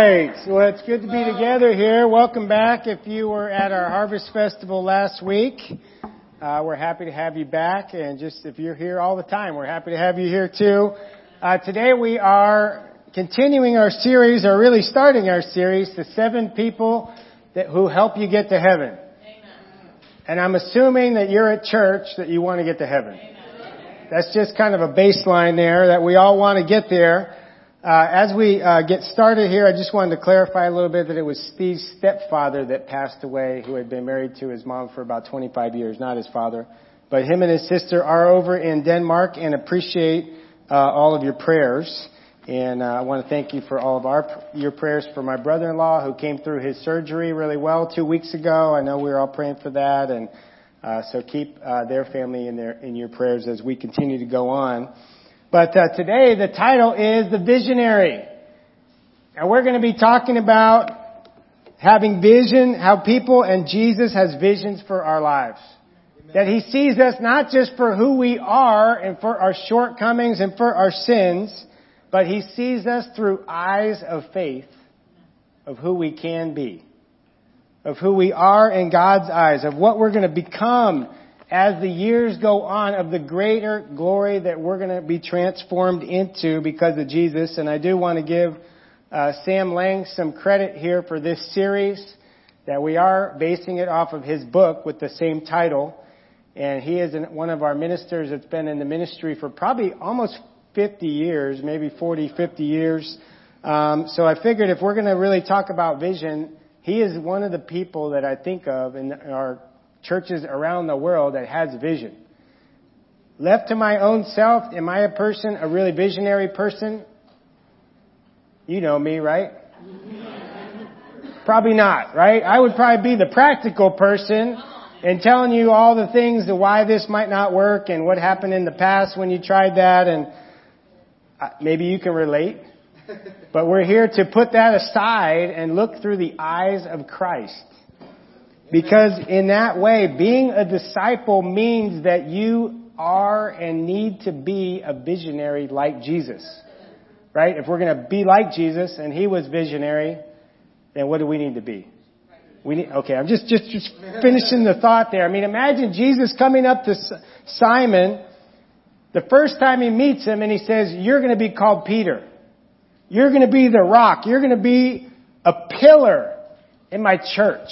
right. Well, it's good to be together here. Welcome back. If you were at our Harvest Festival last week, uh, we're happy to have you back. And just if you're here all the time, we're happy to have you here too. Uh, today we are continuing our series, or really starting our series, the seven people that, who help you get to heaven. And I'm assuming that you're at church that you want to get to heaven. That's just kind of a baseline there that we all want to get there. Uh, as we uh, get started here, I just wanted to clarify a little bit that it was Steve's stepfather that passed away, who had been married to his mom for about 25 years, not his father. But him and his sister are over in Denmark and appreciate uh, all of your prayers. And uh, I want to thank you for all of our your prayers for my brother-in-law who came through his surgery really well two weeks ago. I know we were all praying for that, and uh, so keep uh, their family in their in your prayers as we continue to go on. But uh, today the title is The Visionary. And we're going to be talking about having vision, how people and Jesus has visions for our lives. Amen. That He sees us not just for who we are and for our shortcomings and for our sins, but He sees us through eyes of faith of who we can be. Of who we are in God's eyes, of what we're going to become as the years go on of the greater glory that we're going to be transformed into because of Jesus. And I do want to give uh, Sam Laing some credit here for this series that we are basing it off of his book with the same title. And he is one of our ministers that's been in the ministry for probably almost 50 years, maybe 40, 50 years. Um, so I figured if we're going to really talk about vision, he is one of the people that I think of in our churches around the world that has vision. Left to my own self, am I a person, a really visionary person? You know me, right? probably not, right? I would probably be the practical person and telling you all the things, the why this might not work and what happened in the past when you tried that and uh, maybe you can relate. But we're here to put that aside and look through the eyes of Christ. Because in that way, being a disciple means that you are and need to be a visionary like Jesus. Right? If we're going to be like Jesus and he was visionary, then what do we need to be? We need, okay, I'm just, just, just finishing the thought there. I mean, imagine Jesus coming up to Simon the first time he meets him and he says, you're going to be called Peter. You're going to be the rock. You're going to be a pillar in my church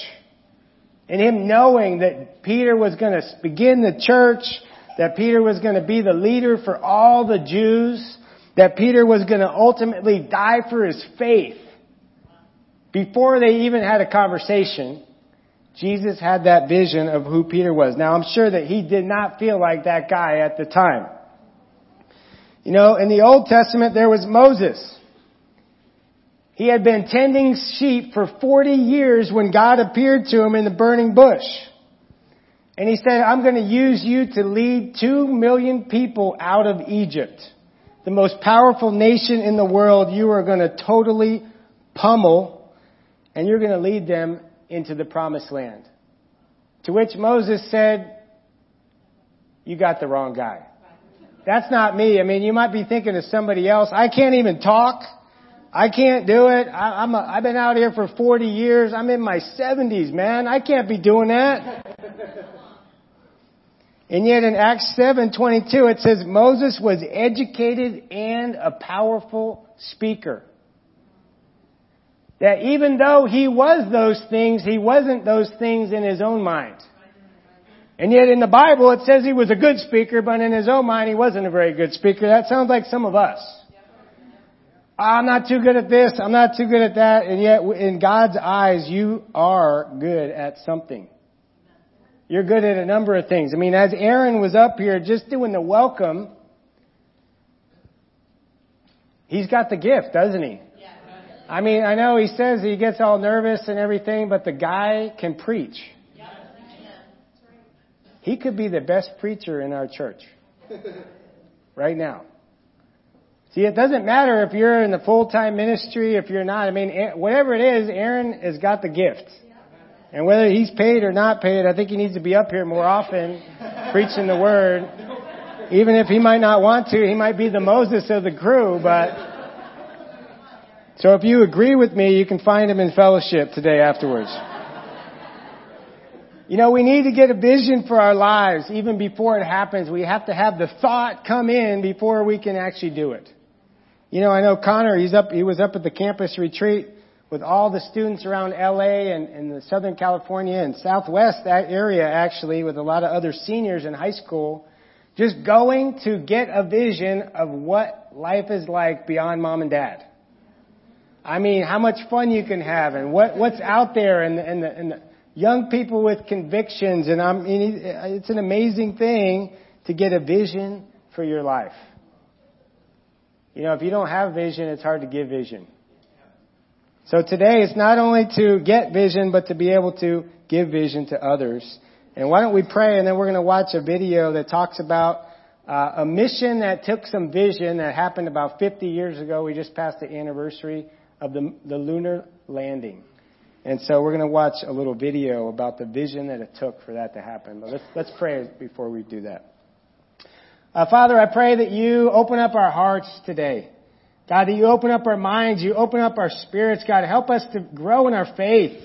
and him knowing that Peter was going to begin the church, that Peter was going to be the leader for all the Jews, that Peter was going to ultimately die for his faith. Before they even had a conversation, Jesus had that vision of who Peter was. Now I'm sure that he did not feel like that guy at the time. You know, in the Old Testament there was Moses. He had been tending sheep for 40 years when God appeared to him in the burning bush. And he said, I'm going to use you to lead two million people out of Egypt. The most powerful nation in the world, you are going to totally pummel and you're going to lead them into the promised land. To which Moses said, you got the wrong guy. That's not me. I mean, you might be thinking of somebody else. I can't even talk. I can't do it. I, I'm a, I've been out here for 40 years. I'm in my 70s, man. I can't be doing that. and yet in Acts 7:22 it says Moses was educated and a powerful speaker. That even though he was those things, he wasn't those things in his own mind. And yet in the Bible it says he was a good speaker, but in his own mind he wasn't a very good speaker. That sounds like some of us. I'm not too good at this, I'm not too good at that, and yet in God's eyes, you are good at something. You're good at a number of things. I mean, as Aaron was up here just doing the welcome, he's got the gift, doesn't he? I mean, I know he says he gets all nervous and everything, but the guy can preach. He could be the best preacher in our church right now. See, it doesn't matter if you're in the full-time ministry, if you're not. I mean, whatever it is, Aaron has got the gift. And whether he's paid or not paid, I think he needs to be up here more often preaching the word. Even if he might not want to, he might be the Moses of the crew, but So if you agree with me, you can find him in fellowship today afterwards. You know, we need to get a vision for our lives even before it happens. We have to have the thought come in before we can actually do it. You know, I know Connor, he's up, he was up at the campus retreat with all the students around LA and, and the Southern California and Southwest that area actually with a lot of other seniors in high school, just going to get a vision of what life is like beyond mom and dad. I mean, how much fun you can have and what, what's out there and, and, the, and the young people with convictions. And I mean, it's an amazing thing to get a vision for your life. You know, if you don't have vision, it's hard to give vision. So today it's not only to get vision, but to be able to give vision to others. And why don't we pray and then we're going to watch a video that talks about uh, a mission that took some vision that happened about 50 years ago. We just passed the anniversary of the, the lunar landing. And so we're going to watch a little video about the vision that it took for that to happen. But let's, let's pray before we do that. Uh, Father, I pray that you open up our hearts today. God, that you open up our minds, you open up our spirits. God, help us to grow in our faith,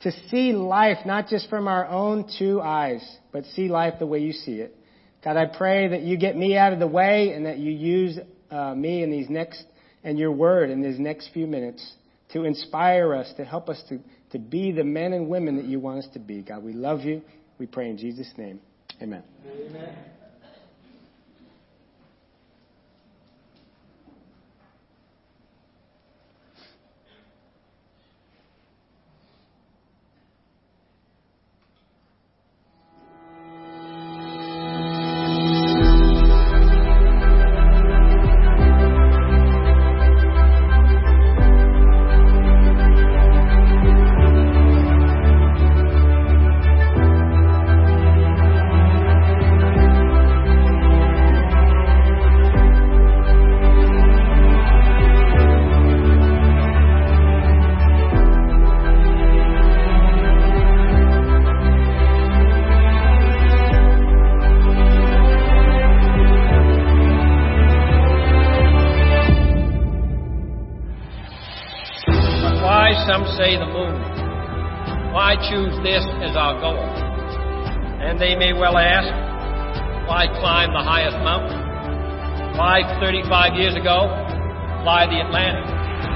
to see life not just from our own two eyes, but see life the way you see it. God, I pray that you get me out of the way and that you use uh, me in these next and your word in these next few minutes to inspire us, to help us to, to be the men and women that you want us to be. God, we love you. We pray in Jesus' name. Amen. Amen.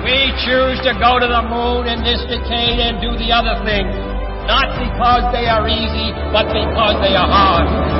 We choose to go to the moon in this decade and do the other things, not because they are easy, but because they are hard.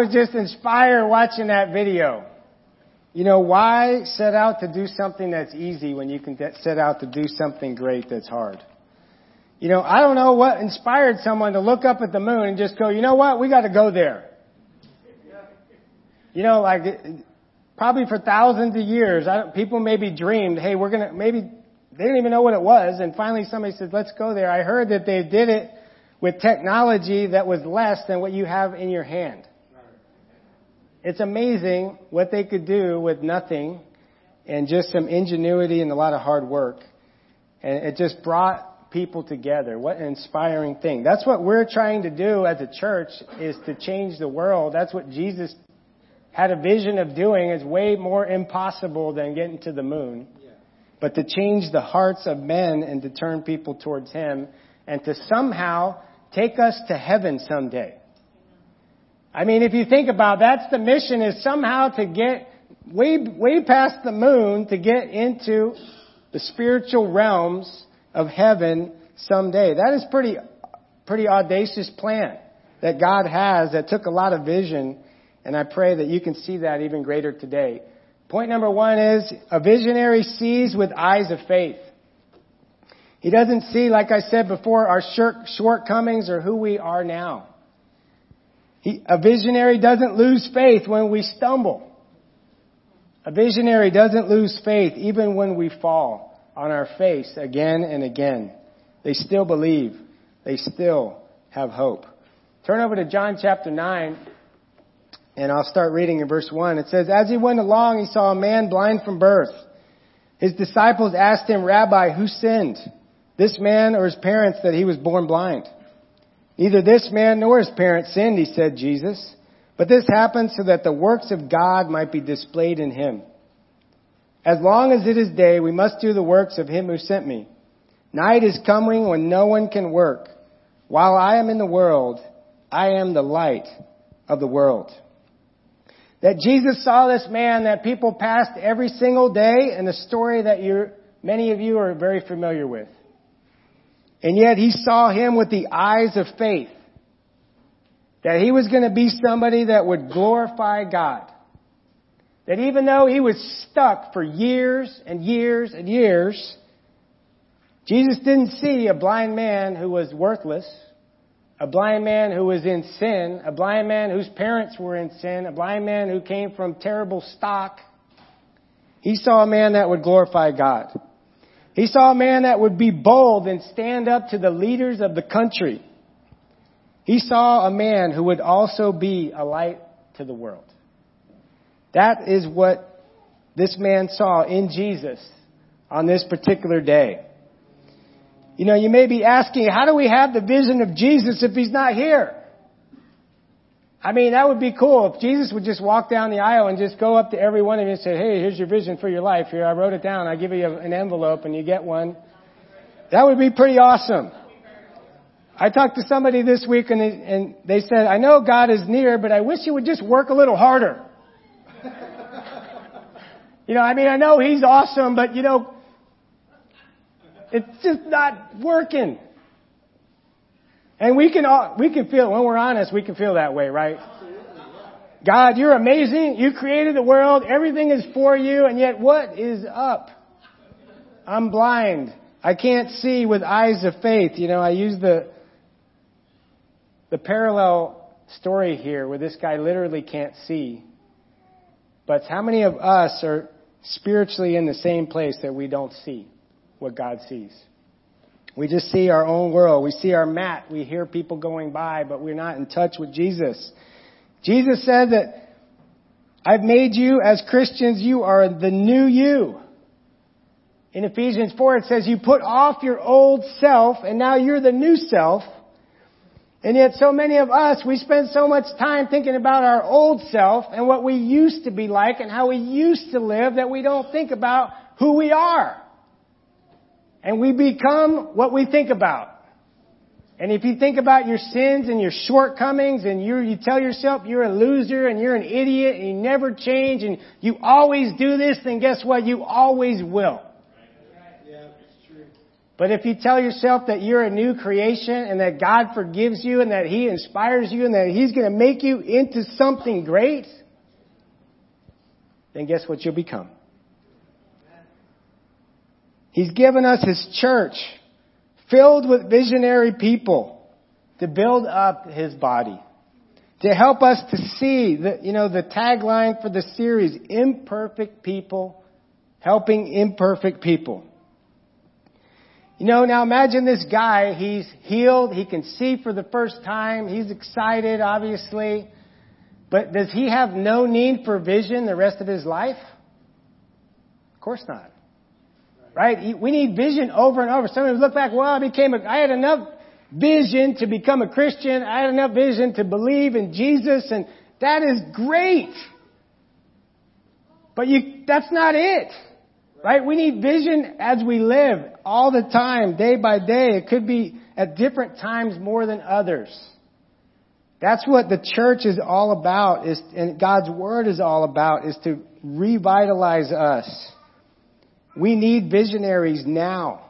Was just inspired watching that video. You know, why set out to do something that's easy when you can set out to do something great that's hard? You know, I don't know what inspired someone to look up at the moon and just go, you know what, we gotta go there. You know, like, probably for thousands of years, people maybe dreamed, hey, we're gonna, maybe, they didn't even know what it was, and finally somebody said, let's go there. I heard that they did it with technology that was less than what you have in your hand. It's amazing what they could do with nothing and just some ingenuity and a lot of hard work. And it just brought people together. What an inspiring thing. That's what we're trying to do as a church is to change the world. That's what Jesus had a vision of doing. It's way more impossible than getting to the moon. But to change the hearts of men and to turn people towards Him and to somehow take us to heaven someday. I mean, if you think about that's the mission is somehow to get way, way past the moon to get into the spiritual realms of heaven someday. That is pretty, pretty audacious plan that God has that took a lot of vision and I pray that you can see that even greater today. Point number one is a visionary sees with eyes of faith. He doesn't see, like I said before, our shortcomings or who we are now. He, a visionary doesn't lose faith when we stumble. A visionary doesn't lose faith even when we fall on our face again and again. They still believe. They still have hope. Turn over to John chapter 9, and I'll start reading in verse 1. It says, As he went along, he saw a man blind from birth. His disciples asked him, Rabbi, who sinned? This man or his parents that he was born blind? Neither this man nor his parents sinned, he said, Jesus. But this happened so that the works of God might be displayed in him. As long as it is day, we must do the works of him who sent me. Night is coming when no one can work. While I am in the world, I am the light of the world. That Jesus saw this man that people passed every single day and the story that you many of you are very familiar with. And yet he saw him with the eyes of faith. That he was going to be somebody that would glorify God. That even though he was stuck for years and years and years, Jesus didn't see a blind man who was worthless, a blind man who was in sin, a blind man whose parents were in sin, a blind man who came from terrible stock. He saw a man that would glorify God. He saw a man that would be bold and stand up to the leaders of the country. He saw a man who would also be a light to the world. That is what this man saw in Jesus on this particular day. You know, you may be asking, how do we have the vision of Jesus if he's not here? I mean, that would be cool if Jesus would just walk down the aisle and just go up to every one of you and say, hey, here's your vision for your life. Here, I wrote it down. I give you an envelope and you get one. That would be pretty awesome. I talked to somebody this week and they, and they said, I know God is near, but I wish you would just work a little harder. you know, I mean, I know He's awesome, but you know, it's just not working. And we can all, we can feel, when we're honest, we can feel that way, right? God, you're amazing. You created the world. Everything is for you. And yet what is up? I'm blind. I can't see with eyes of faith. You know, I use the, the parallel story here where this guy literally can't see. But how many of us are spiritually in the same place that we don't see what God sees? We just see our own world. We see our mat. We hear people going by, but we're not in touch with Jesus. Jesus said that I've made you as Christians, you are the new you. In Ephesians 4 it says you put off your old self and now you're the new self. And yet so many of us, we spend so much time thinking about our old self and what we used to be like and how we used to live that we don't think about who we are. And we become what we think about. And if you think about your sins and your shortcomings and you you tell yourself you're a loser and you're an idiot and you never change and you always do this, then guess what? You always will. Yeah, But if you tell yourself that you're a new creation and that God forgives you and that He inspires you and that He's going to make you into something great, then guess what you'll become? He's given us His church filled with visionary people to build up His body. To help us to see the, you know, the tagline for the series, imperfect people helping imperfect people. You know, now imagine this guy, he's healed, he can see for the first time, he's excited, obviously. But does he have no need for vision the rest of his life? Of course not. Right? We need vision over and over. Somebody look back, well, I became a, I had enough vision to become a Christian. I had enough vision to believe in Jesus and that is great. But you, that's not it. Right? We need vision as we live all the time, day by day. It could be at different times more than others. That's what the church is all about is, and God's Word is all about is to revitalize us. We need visionaries now.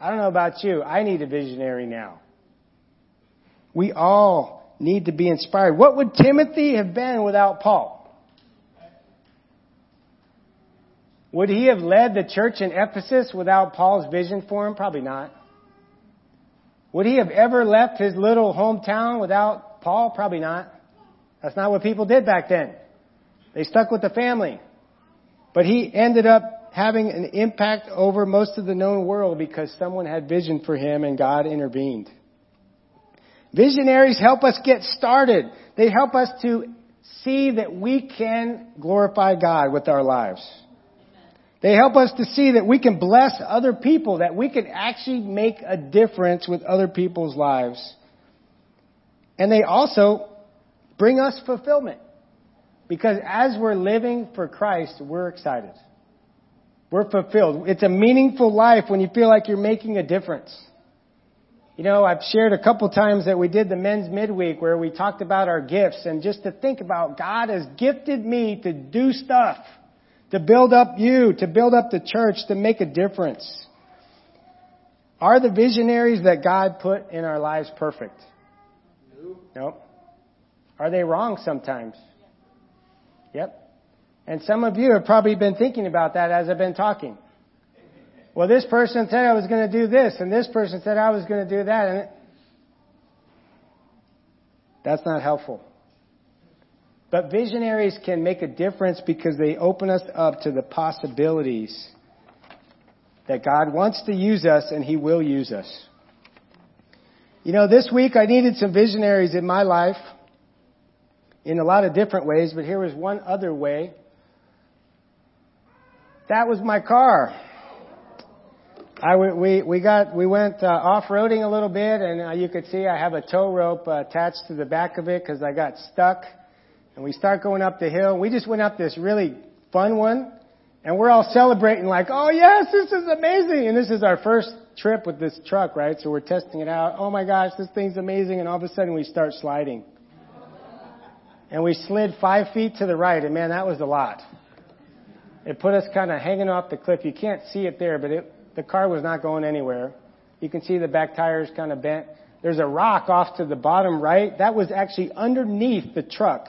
I don't know about you. I need a visionary now. We all need to be inspired. What would Timothy have been without Paul? Would he have led the church in Ephesus without Paul's vision for him? Probably not. Would he have ever left his little hometown without Paul? Probably not. That's not what people did back then. They stuck with the family. But he ended up having an impact over most of the known world because someone had vision for him and God intervened. Visionaries help us get started. They help us to see that we can glorify God with our lives. They help us to see that we can bless other people, that we can actually make a difference with other people's lives. And they also bring us fulfillment. Because as we're living for Christ, we're excited. We're fulfilled. It's a meaningful life when you feel like you're making a difference. You know, I've shared a couple times that we did the men's midweek where we talked about our gifts and just to think about God has gifted me to do stuff to build up you, to build up the church, to make a difference. Are the visionaries that God put in our lives perfect? No. Nope. Are they wrong sometimes? Yep. And some of you have probably been thinking about that as I've been talking. Well, this person said I was going to do this, and this person said I was going to do that, and it, that's not helpful. But visionaries can make a difference because they open us up to the possibilities that God wants to use us and He will use us. You know, this week I needed some visionaries in my life in a lot of different ways, but here was one other way. That was my car. I, we, we got, we went uh, off-roading a little bit and uh, you could see I have a tow rope uh, attached to the back of it because I got stuck and we start going up the hill. We just went up this really fun one, and we're all celebrating like, oh yes, this is amazing. And this is our first trip with this truck, right? So we're testing it out. Oh my gosh, this thing's amazing. And all of a sudden we start sliding. And we slid five feet to the right, and man, that was a lot. It put us kind of hanging off the cliff. You can't see it there, but it, the car was not going anywhere. You can see the back tires kind of bent. There's a rock off to the bottom right. That was actually underneath the truck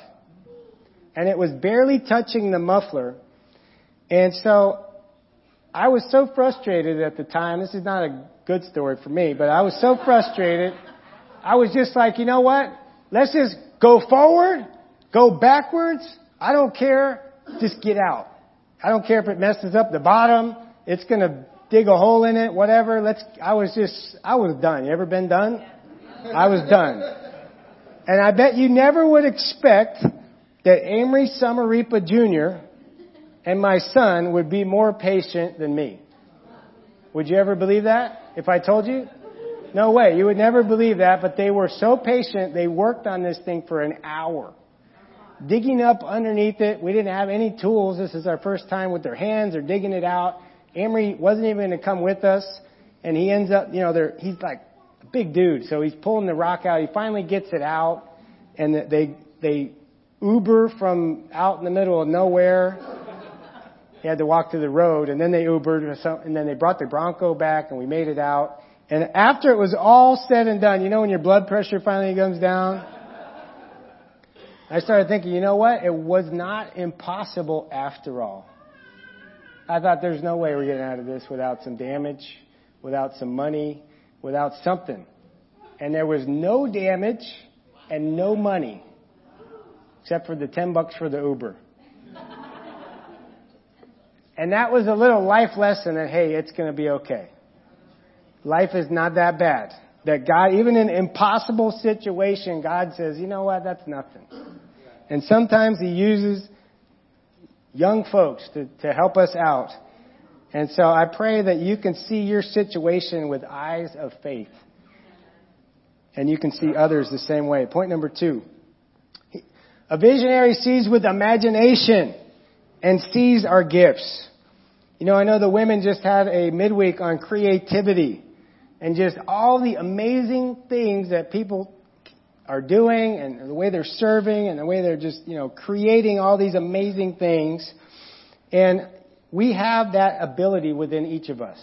and it was barely touching the muffler. And so I was so frustrated at the time. This is not a good story for me, but I was so frustrated. I was just like, you know what? Let's just go forward, go backwards. I don't care. Just get out. I don't care if it messes up the bottom. It's going to dig a hole in it, whatever. Let's, I was just, I was done. You ever been done? I was done. And I bet you never would expect that Amory Samaripa Jr. and my son would be more patient than me. Would you ever believe that if I told you? No way. You would never believe that, but they were so patient, they worked on this thing for an hour. Digging up underneath it. We didn't have any tools. This is our first time with their hands. They're digging it out. Amory wasn't even going to come with us. And he ends up, you know, he's like a big dude. So he's pulling the rock out. He finally gets it out. And they, they Uber from out in the middle of nowhere. he had to walk through the road, and then they Ubered, and then they brought the Bronco back, and we made it out. And after it was all said and done, you know when your blood pressure finally comes down? I started thinking, you know what? It was not impossible after all. I thought there's no way we're getting out of this without some damage, without some money, without something. And there was no damage and no money except for the 10 bucks for the Uber. And that was a little life lesson that, hey, it's going to be okay. Life is not that bad. That God, even in impossible situation, God says, you know what, that's nothing. And sometimes He uses young folks to, to help us out. And so I pray that you can see your situation with eyes of faith. And you can see others the same way. Point number two. A visionary sees with imagination and sees our gifts. You know, I know the women just had a midweek on creativity and just all the amazing things that people are doing and the way they're serving and the way they're just, you know, creating all these amazing things. And we have that ability within each of us.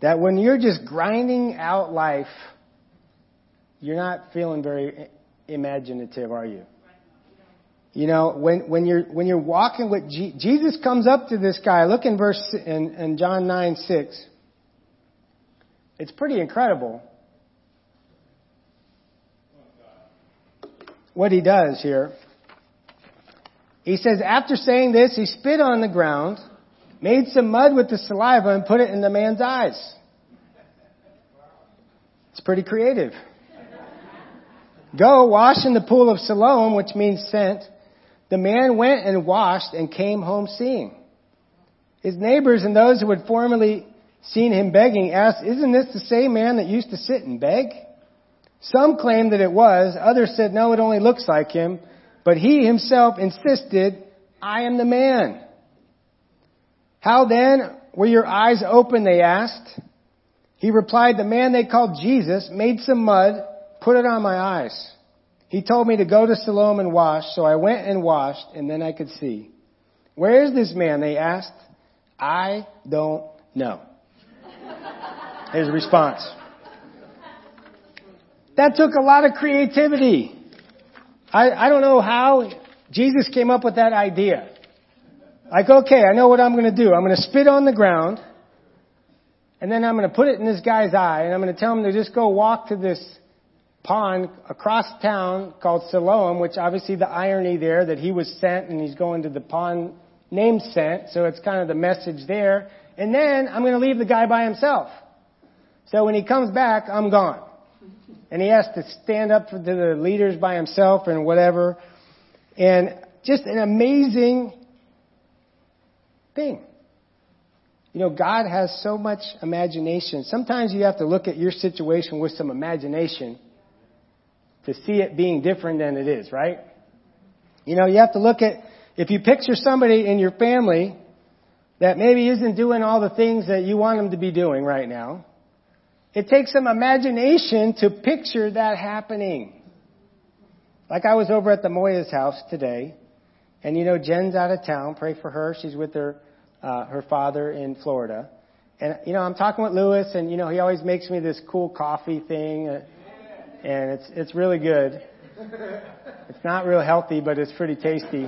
That when you're just grinding out life, you're not feeling very imaginative, are you? You know, when, when you're, when you're walking with Je- Jesus comes up to this guy, look in verse, in, in John 9, 6. It's pretty incredible. What he does here. He says, after saying this, he spit on the ground, made some mud with the saliva, and put it in the man's eyes. It's pretty creative. Go wash in the pool of Siloam, which means sent. The man went and washed and came home seeing. His neighbors and those who had formerly seen him begging asked, Isn't this the same man that used to sit and beg? Some claimed that it was. Others said, No, it only looks like him. But he himself insisted, I am the man. How then were your eyes open? They asked. He replied, The man they called Jesus made some mud, put it on my eyes. He told me to go to Siloam and wash, so I went and washed, and then I could see. Where is this man? They asked. I don't know. His response. That took a lot of creativity. I, I don't know how Jesus came up with that idea. Like, okay, I know what I'm going to do. I'm going to spit on the ground, and then I'm going to put it in this guy's eye, and I'm going to tell him to just go walk to this pond across town called Siloam, which obviously the irony there that he was sent and he's going to the pond named sent, so it's kind of the message there. And then I'm going to leave the guy by himself. So when he comes back, I'm gone. And he has to stand up to the leaders by himself and whatever. And just an amazing thing. You know, God has so much imagination. Sometimes you have to look at your situation with some imagination to see it being different than it is, right? You know, you have to look at, if you picture somebody in your family that maybe isn't doing all the things that you want them to be doing right now, it takes some imagination to picture that happening. Like I was over at the Moya's house today, and you know Jen's out of town. Pray for her. She's with her uh, her father in Florida. And you know I'm talking with Lewis, and you know he always makes me this cool coffee thing, uh, and it's it's really good. It's not real healthy, but it's pretty tasty.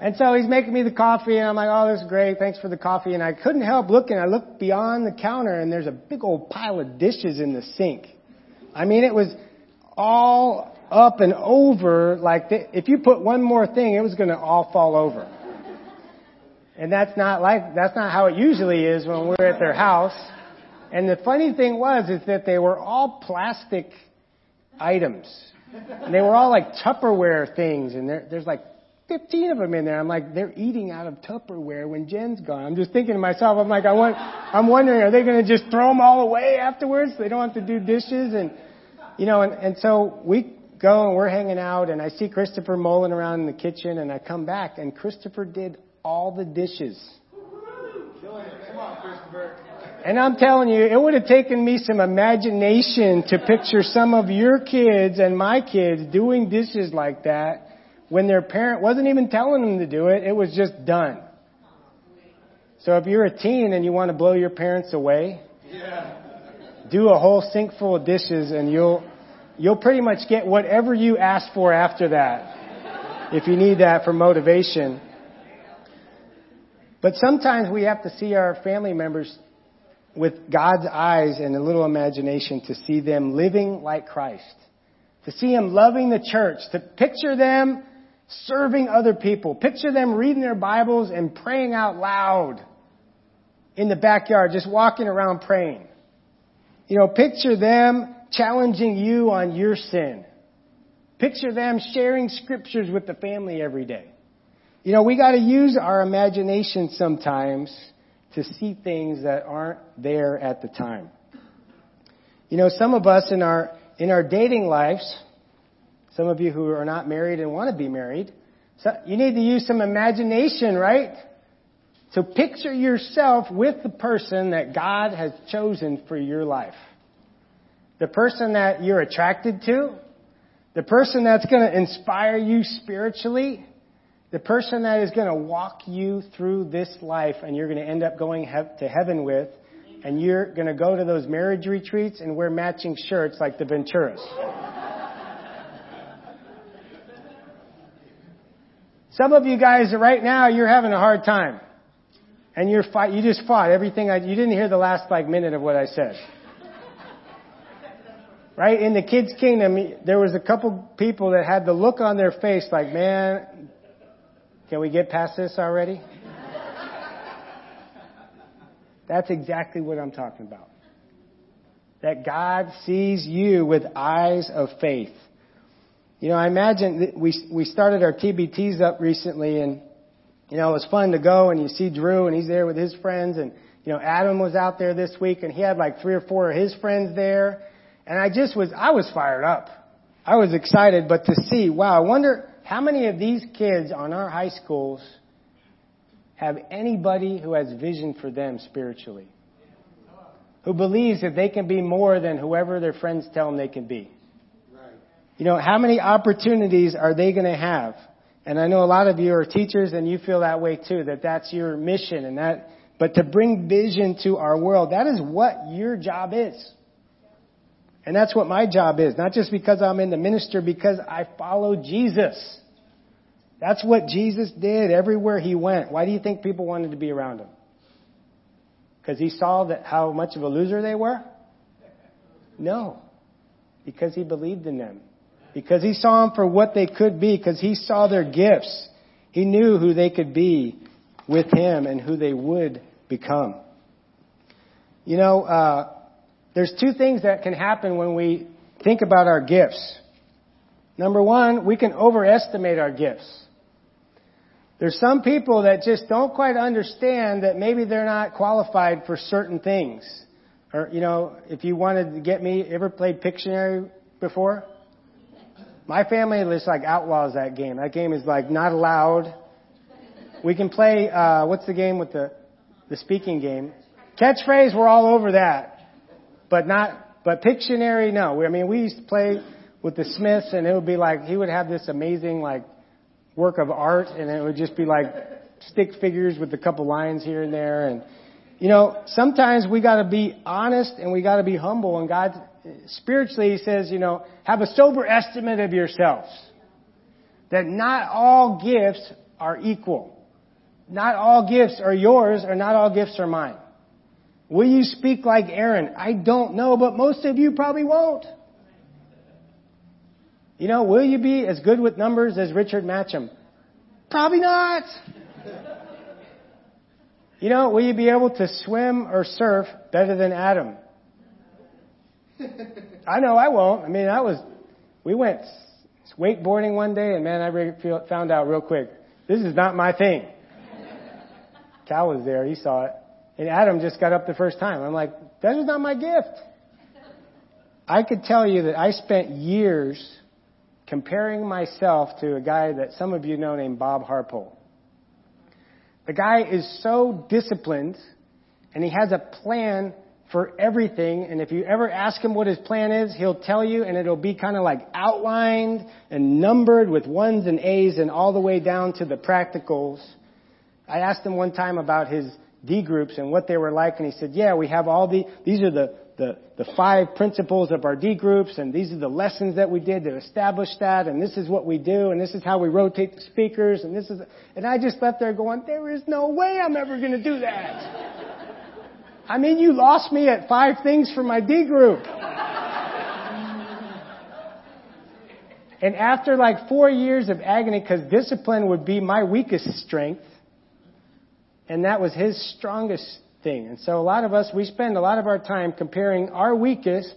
And so he's making me the coffee, and I'm like, oh, this is great. Thanks for the coffee. And I couldn't help looking. I looked beyond the counter, and there's a big old pile of dishes in the sink. I mean, it was all up and over. Like, if you put one more thing, it was going to all fall over. And that's not like, that's not how it usually is when we're at their house. And the funny thing was, is that they were all plastic items. And they were all like Tupperware things, and there, there's like 15 of them in there. I'm like, they're eating out of Tupperware when Jen's gone. I'm just thinking to myself, I'm like, I want, I'm wondering, are they going to just throw them all away afterwards? They don't have to do dishes and, you know, and, and so we go and we're hanging out and I see Christopher mulling around in the kitchen and I come back and Christopher did all the dishes. And I'm telling you, it would have taken me some imagination to picture some of your kids and my kids doing dishes like that when their parent wasn't even telling them to do it, it was just done. So if you're a teen and you want to blow your parents away, yeah. do a whole sink full of dishes and you'll, you'll pretty much get whatever you ask for after that. if you need that for motivation. But sometimes we have to see our family members with God's eyes and a little imagination to see them living like Christ. To see them loving the church. To picture them serving other people. Picture them reading their Bibles and praying out loud in the backyard, just walking around praying. You know, picture them challenging you on your sin. Picture them sharing scriptures with the family every day. You know, we gotta use our imagination sometimes to see things that aren't there at the time. You know, some of us in our, in our dating lives, some of you who are not married and want to be married, so you need to use some imagination, right? To picture yourself with the person that God has chosen for your life. The person that you're attracted to, the person that's going to inspire you spiritually, the person that is going to walk you through this life and you're going to end up going to heaven with, and you're going to go to those marriage retreats and wear matching shirts like the Venturas. Some of you guys right now, you're having a hard time. And you're fight, you just fought everything I, you didn't hear the last like minute of what I said. Right? In the kids kingdom, there was a couple people that had the look on their face like, man, can we get past this already? That's exactly what I'm talking about. That God sees you with eyes of faith. You know, I imagine we we started our TBTs up recently, and you know it was fun to go and you see Drew and he's there with his friends, and you know Adam was out there this week and he had like three or four of his friends there, and I just was I was fired up. I was excited, but to see, wow, I wonder how many of these kids on our high schools have anybody who has vision for them spiritually? Who believes that they can be more than whoever their friends tell them they can be? You know, how many opportunities are they going to have? And I know a lot of you are teachers and you feel that way too, that that's your mission and that, but to bring vision to our world, that is what your job is. And that's what my job is. Not just because I'm in the minister, because I follow Jesus. That's what Jesus did everywhere he went. Why do you think people wanted to be around him? Because he saw that how much of a loser they were? No. Because he believed in them. Because he saw them for what they could be. Because he saw their gifts. He knew who they could be with him and who they would become. You know, uh, there's two things that can happen when we think about our gifts. Number one, we can overestimate our gifts. There's some people that just don't quite understand that maybe they're not qualified for certain things. Or, you know, if you wanted to get me, ever played Pictionary before? My family is like outlaws that game. That game is like not allowed. We can play, uh, what's the game with the, the speaking game? Catchphrase, we're all over that but not, but Pictionary, no. I mean, we used to play with the Smiths and it would be like, he would have this amazing like work of art and it would just be like stick figures with a couple lines here and there and, you know, sometimes we gotta be honest and we gotta be humble and God, spiritually, He says, you know, have a sober estimate of yourselves. That not all gifts are equal. Not all gifts are yours or not all gifts are mine. Will you speak like Aaron? I don't know, but most of you probably won't. You know, will you be as good with numbers as Richard Matcham? Probably not. You know, will you be able to swim or surf better than Adam? I know I won't. I mean, I was, we went wakeboarding one day and man, I found out real quick, this is not my thing. Cal was there, he saw it. And Adam just got up the first time. I'm like, that is not my gift. I could tell you that I spent years comparing myself to a guy that some of you know named Bob Harpole. The guy is so disciplined and he has a plan for everything. And if you ever ask him what his plan is, he'll tell you and it'll be kind of like outlined and numbered with ones and A's and all the way down to the practicals. I asked him one time about his D groups and what they were like and he said, yeah, we have all the, these are the, the, the five principles of our D groups and these are the lessons that we did to establish that and this is what we do and this is how we rotate the speakers and this is, and I just left there going, there is no way I'm ever going to do that. I mean, you lost me at five things for my D group. and after like four years of agony, because discipline would be my weakest strength, and that was his strongest thing. And so a lot of us, we spend a lot of our time comparing our weakest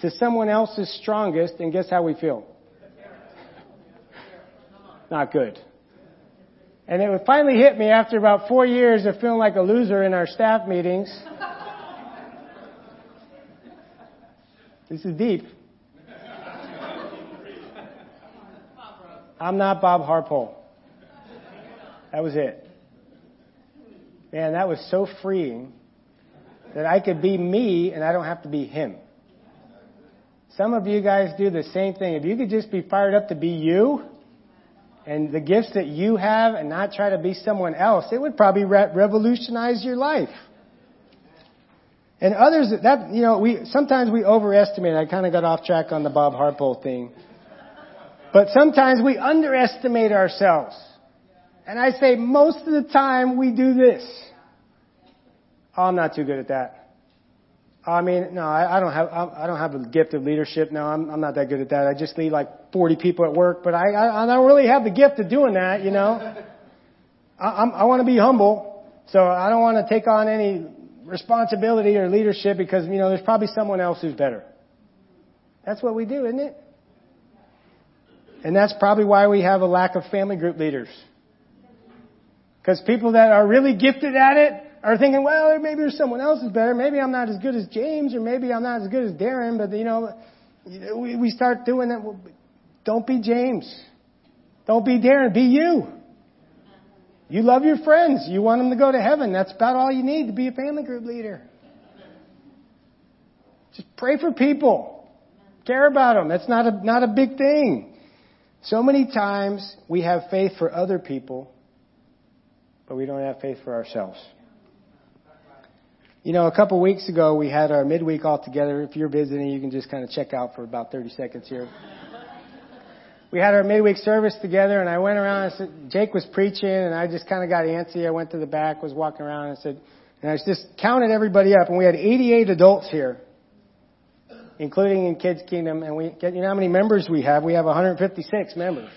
to someone else's strongest, and guess how we feel? Not good. And it finally hit me after about four years of feeling like a loser in our staff meetings. This is deep. I'm not Bob Harpole. That was it. Man, that was so freeing that I could be me and I don't have to be him. Some of you guys do the same thing. If you could just be fired up to be you and the gifts that you have and not try to be someone else, it would probably re- revolutionize your life. And others, that, you know, we, sometimes we overestimate. I kind of got off track on the Bob Harpole thing. But sometimes we underestimate ourselves. And I say most of the time we do this. Oh, I'm not too good at that. I mean, no, I, I don't have, I don't have a gift of leadership. No, I'm, I'm not that good at that. I just lead like 40 people at work, but I, I, I don't really have the gift of doing that, you know. I, I'm, I want to be humble, so I don't want to take on any responsibility or leadership because, you know, there's probably someone else who's better. That's what we do, isn't it? And that's probably why we have a lack of family group leaders. Because people that are really gifted at it are thinking, well, maybe there's someone else who's better. Maybe I'm not as good as James, or maybe I'm not as good as Darren. But you know, we start doing that. Don't be James. Don't be Darren. Be you. You love your friends. You want them to go to heaven. That's about all you need to be a family group leader. Just pray for people. Care about them. That's not a, not a big thing. So many times we have faith for other people, but we don't have faith for ourselves. You know, a couple weeks ago we had our midweek all together. If you're visiting, you can just kind of check out for about 30 seconds here. We had our midweek service together and I went around and said, Jake was preaching and I just kind of got antsy. I went to the back, was walking around and said, and I just counted everybody up and we had 88 adults here, including in Kids Kingdom. And we, you know how many members we have? We have 156 members.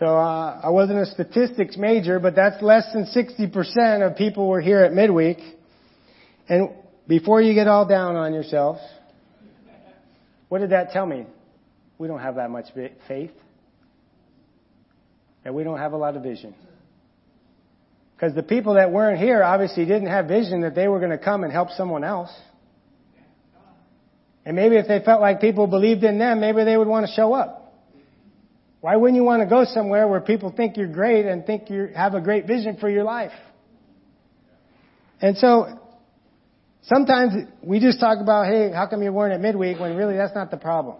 So uh, I wasn't a statistics major, but that's less than 60% of people were here at midweek. And before you get all down on yourselves, what did that tell me? We don't have that much faith. And we don't have a lot of vision. Because the people that weren't here obviously didn't have vision that they were going to come and help someone else. And maybe if they felt like people believed in them, maybe they would want to show up. Why wouldn't you want to go somewhere where people think you're great and think you have a great vision for your life? And so, sometimes we just talk about, hey, how come you weren't at midweek when really that's not the problem.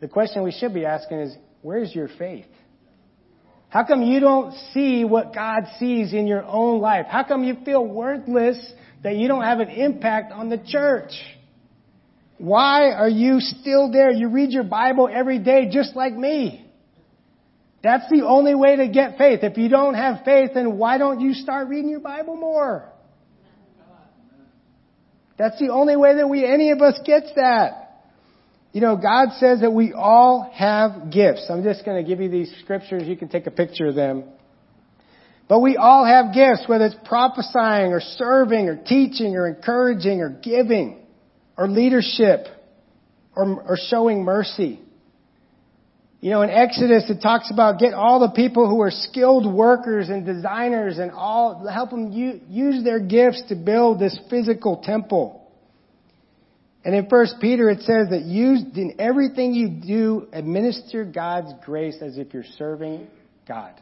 The question we should be asking is, where's your faith? How come you don't see what God sees in your own life? How come you feel worthless that you don't have an impact on the church? Why are you still there? You read your Bible every day just like me. That's the only way to get faith. If you don't have faith, then why don't you start reading your Bible more? That's the only way that we, any of us gets that. You know, God says that we all have gifts. I'm just going to give you these scriptures. You can take a picture of them. But we all have gifts, whether it's prophesying or serving or teaching or encouraging or giving or leadership or, or showing mercy. You know, in Exodus, it talks about get all the people who are skilled workers and designers and all, help them use their gifts to build this physical temple. And in First Peter, it says that you, in everything you do, administer God's grace as if you're serving God.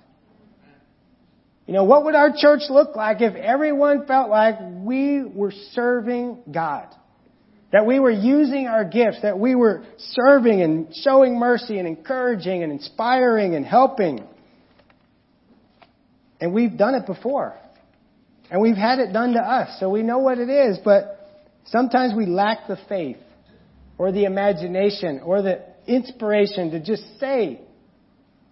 You know, what would our church look like if everyone felt like we were serving God? That we were using our gifts, that we were serving and showing mercy and encouraging and inspiring and helping. And we've done it before. And we've had it done to us, so we know what it is, but sometimes we lack the faith or the imagination or the inspiration to just say,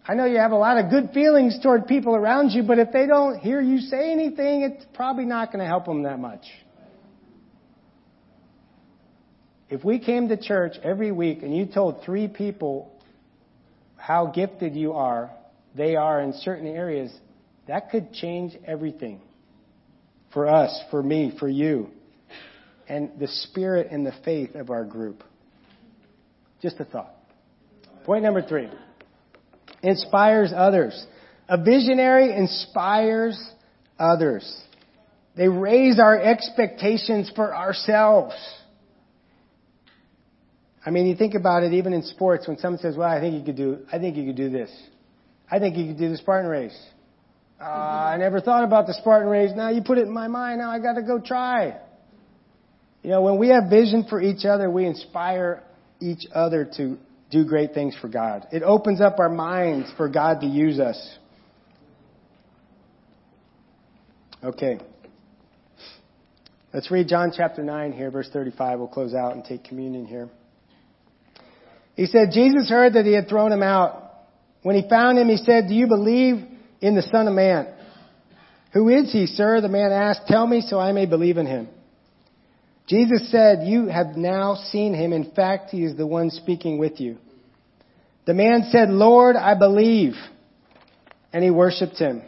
I know you have a lot of good feelings toward people around you, but if they don't hear you say anything, it's probably not going to help them that much. If we came to church every week and you told three people how gifted you are, they are in certain areas, that could change everything for us, for me, for you, and the spirit and the faith of our group. Just a thought. Point number three inspires others. A visionary inspires others. They raise our expectations for ourselves. I mean, you think about it even in sports when someone says, well, I think you could do, I think you could do this. I think you could do the Spartan race. Uh, I never thought about the Spartan race. Now you put it in my mind. Now I got to go try. You know, when we have vision for each other, we inspire each other to do great things for God. It opens up our minds for God to use us. Okay. Let's read John chapter 9 here, verse 35. We'll close out and take communion here. He said, Jesus heard that he had thrown him out. When he found him, he said, Do you believe in the Son of Man. Who is he, sir? The man asked. Tell me so I may believe in him. Jesus said, You have now seen him. In fact, he is the one speaking with you. The man said, Lord, I believe. And he worshiped him.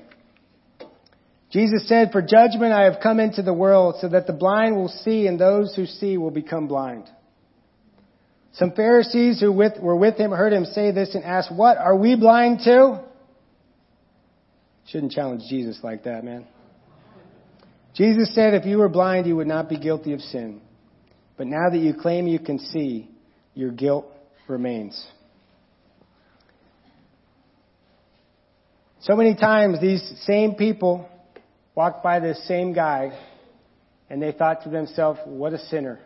Jesus said, For judgment I have come into the world so that the blind will see and those who see will become blind. Some Pharisees who were with him heard him say this and asked, What? Are we blind too? Shouldn't challenge Jesus like that, man. Jesus said, if you were blind, you would not be guilty of sin. But now that you claim you can see, your guilt remains. So many times these same people walked by this same guy and they thought to themselves, what a sinner.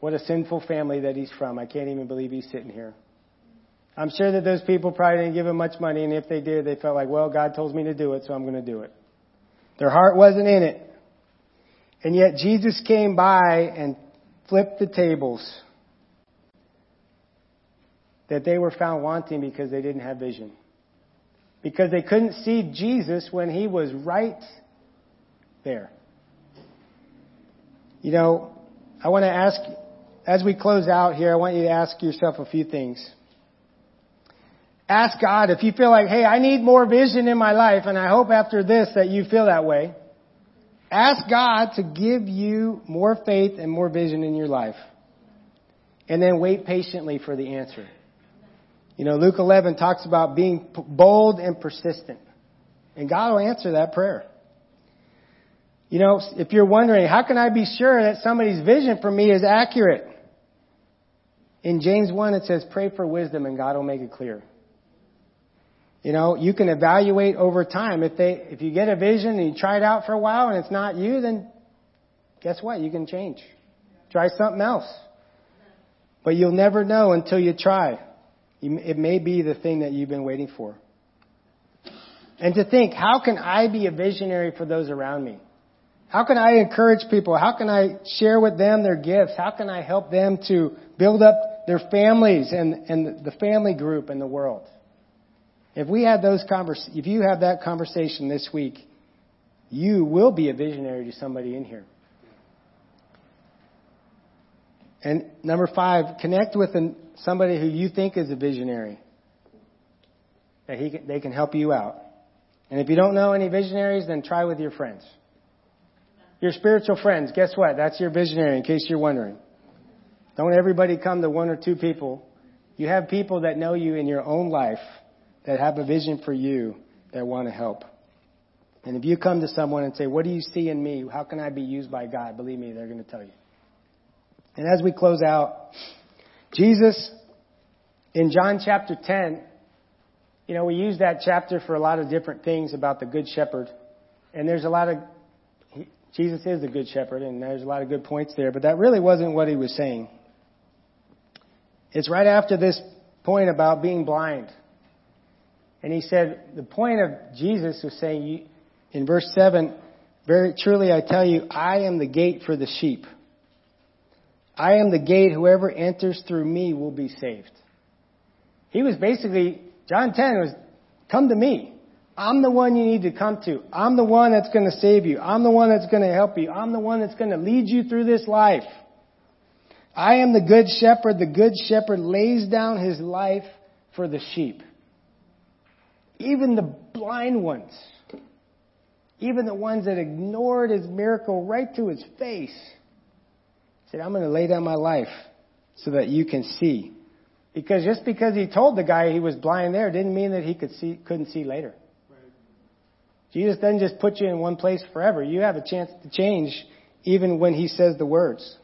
What a sinful family that he's from. I can't even believe he's sitting here. I'm sure that those people probably didn't give him much money, and if they did, they felt like, well, God told me to do it, so I'm going to do it. Their heart wasn't in it. And yet Jesus came by and flipped the tables. That they were found wanting because they didn't have vision. Because they couldn't see Jesus when he was right there. You know, I want to ask, as we close out here, I want you to ask yourself a few things. Ask God if you feel like, hey, I need more vision in my life, and I hope after this that you feel that way. Ask God to give you more faith and more vision in your life. And then wait patiently for the answer. You know, Luke 11 talks about being bold and persistent. And God will answer that prayer. You know, if you're wondering, how can I be sure that somebody's vision for me is accurate? In James 1, it says, pray for wisdom and God will make it clear. You know, you can evaluate over time. If they, if you get a vision and you try it out for a while and it's not you, then guess what? You can change. Try something else. But you'll never know until you try. It may be the thing that you've been waiting for. And to think, how can I be a visionary for those around me? How can I encourage people? How can I share with them their gifts? How can I help them to build up their families and, and the family group in the world? If we had those convers- if you have that conversation this week, you will be a visionary to somebody in here. And number five, connect with an, somebody who you think is a visionary. That he can, they can help you out. And if you don't know any visionaries, then try with your friends. Your spiritual friends, guess what? That's your visionary in case you're wondering. Don't everybody come to one or two people. You have people that know you in your own life that have a vision for you that want to help. And if you come to someone and say, What do you see in me? How can I be used by God? Believe me, they're going to tell you. And as we close out, Jesus, in John chapter 10, You know, we use that chapter for a lot of different things about the Good Shepherd. And there's a lot of, Jesus is the Good Shepherd, and there's a lot of good points there, but that really wasn't what he was saying. It's right after this point about being blind. And he said, the point of Jesus was saying, in verse 7, very truly I tell you, I am the gate for the sheep. I am the gate. Whoever enters through me will be saved. He was basically, John 10 was, come to me. I'm the one you need to come to. I'm the one that's going to save you. I'm the one that's going to help you. I'm the one that's going to lead you through this life. I am the good shepherd. The good shepherd lays down his life for the sheep. Even the blind ones. Even the ones that ignored his miracle right to his face. Said, I'm going to lay down my life so that you can see. Because just because he told the guy he was blind there didn't mean that he could see, couldn't see later. Jesus doesn't just put you in one place forever. You have a chance to change even when he says the words.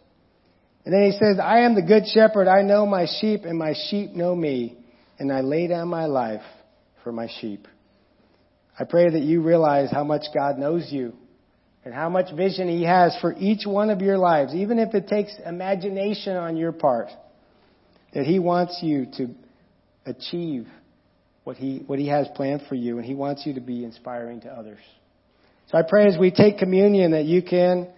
And then he says, I am the good shepherd. I know my sheep and my sheep know me and I lay down my life for my sheep. I pray that you realize how much God knows you and how much vision he has for each one of your lives, even if it takes imagination on your part, that he wants you to achieve what he, what he has planned for you, and he wants you to be inspiring to others. So I pray as we take communion that you can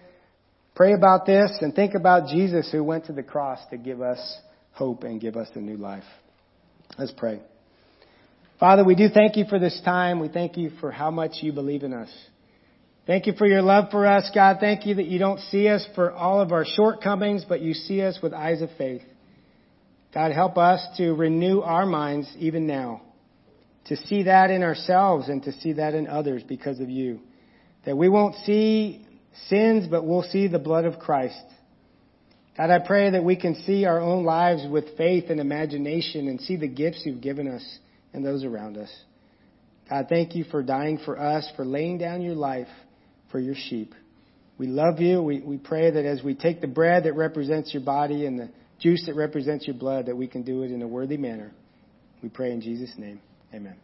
pray about this and think about Jesus who went to the cross to give us hope and give us a new life. Let's pray. Father, we do thank you for this time. We thank you for how much you believe in us. Thank you for your love for us, God. Thank you that you don't see us for all of our shortcomings, but you see us with eyes of faith. God, help us to renew our minds even now to see that in ourselves and to see that in others because of you. That we won't see sins, but we'll see the blood of Christ. God, I pray that we can see our own lives with faith and imagination and see the gifts you've given us and those around us. God, thank you for dying for us, for laying down your life for your sheep. We love you. We, we pray that as we take the bread that represents your body and the juice that represents your blood, that we can do it in a worthy manner. We pray in Jesus' name. Amen.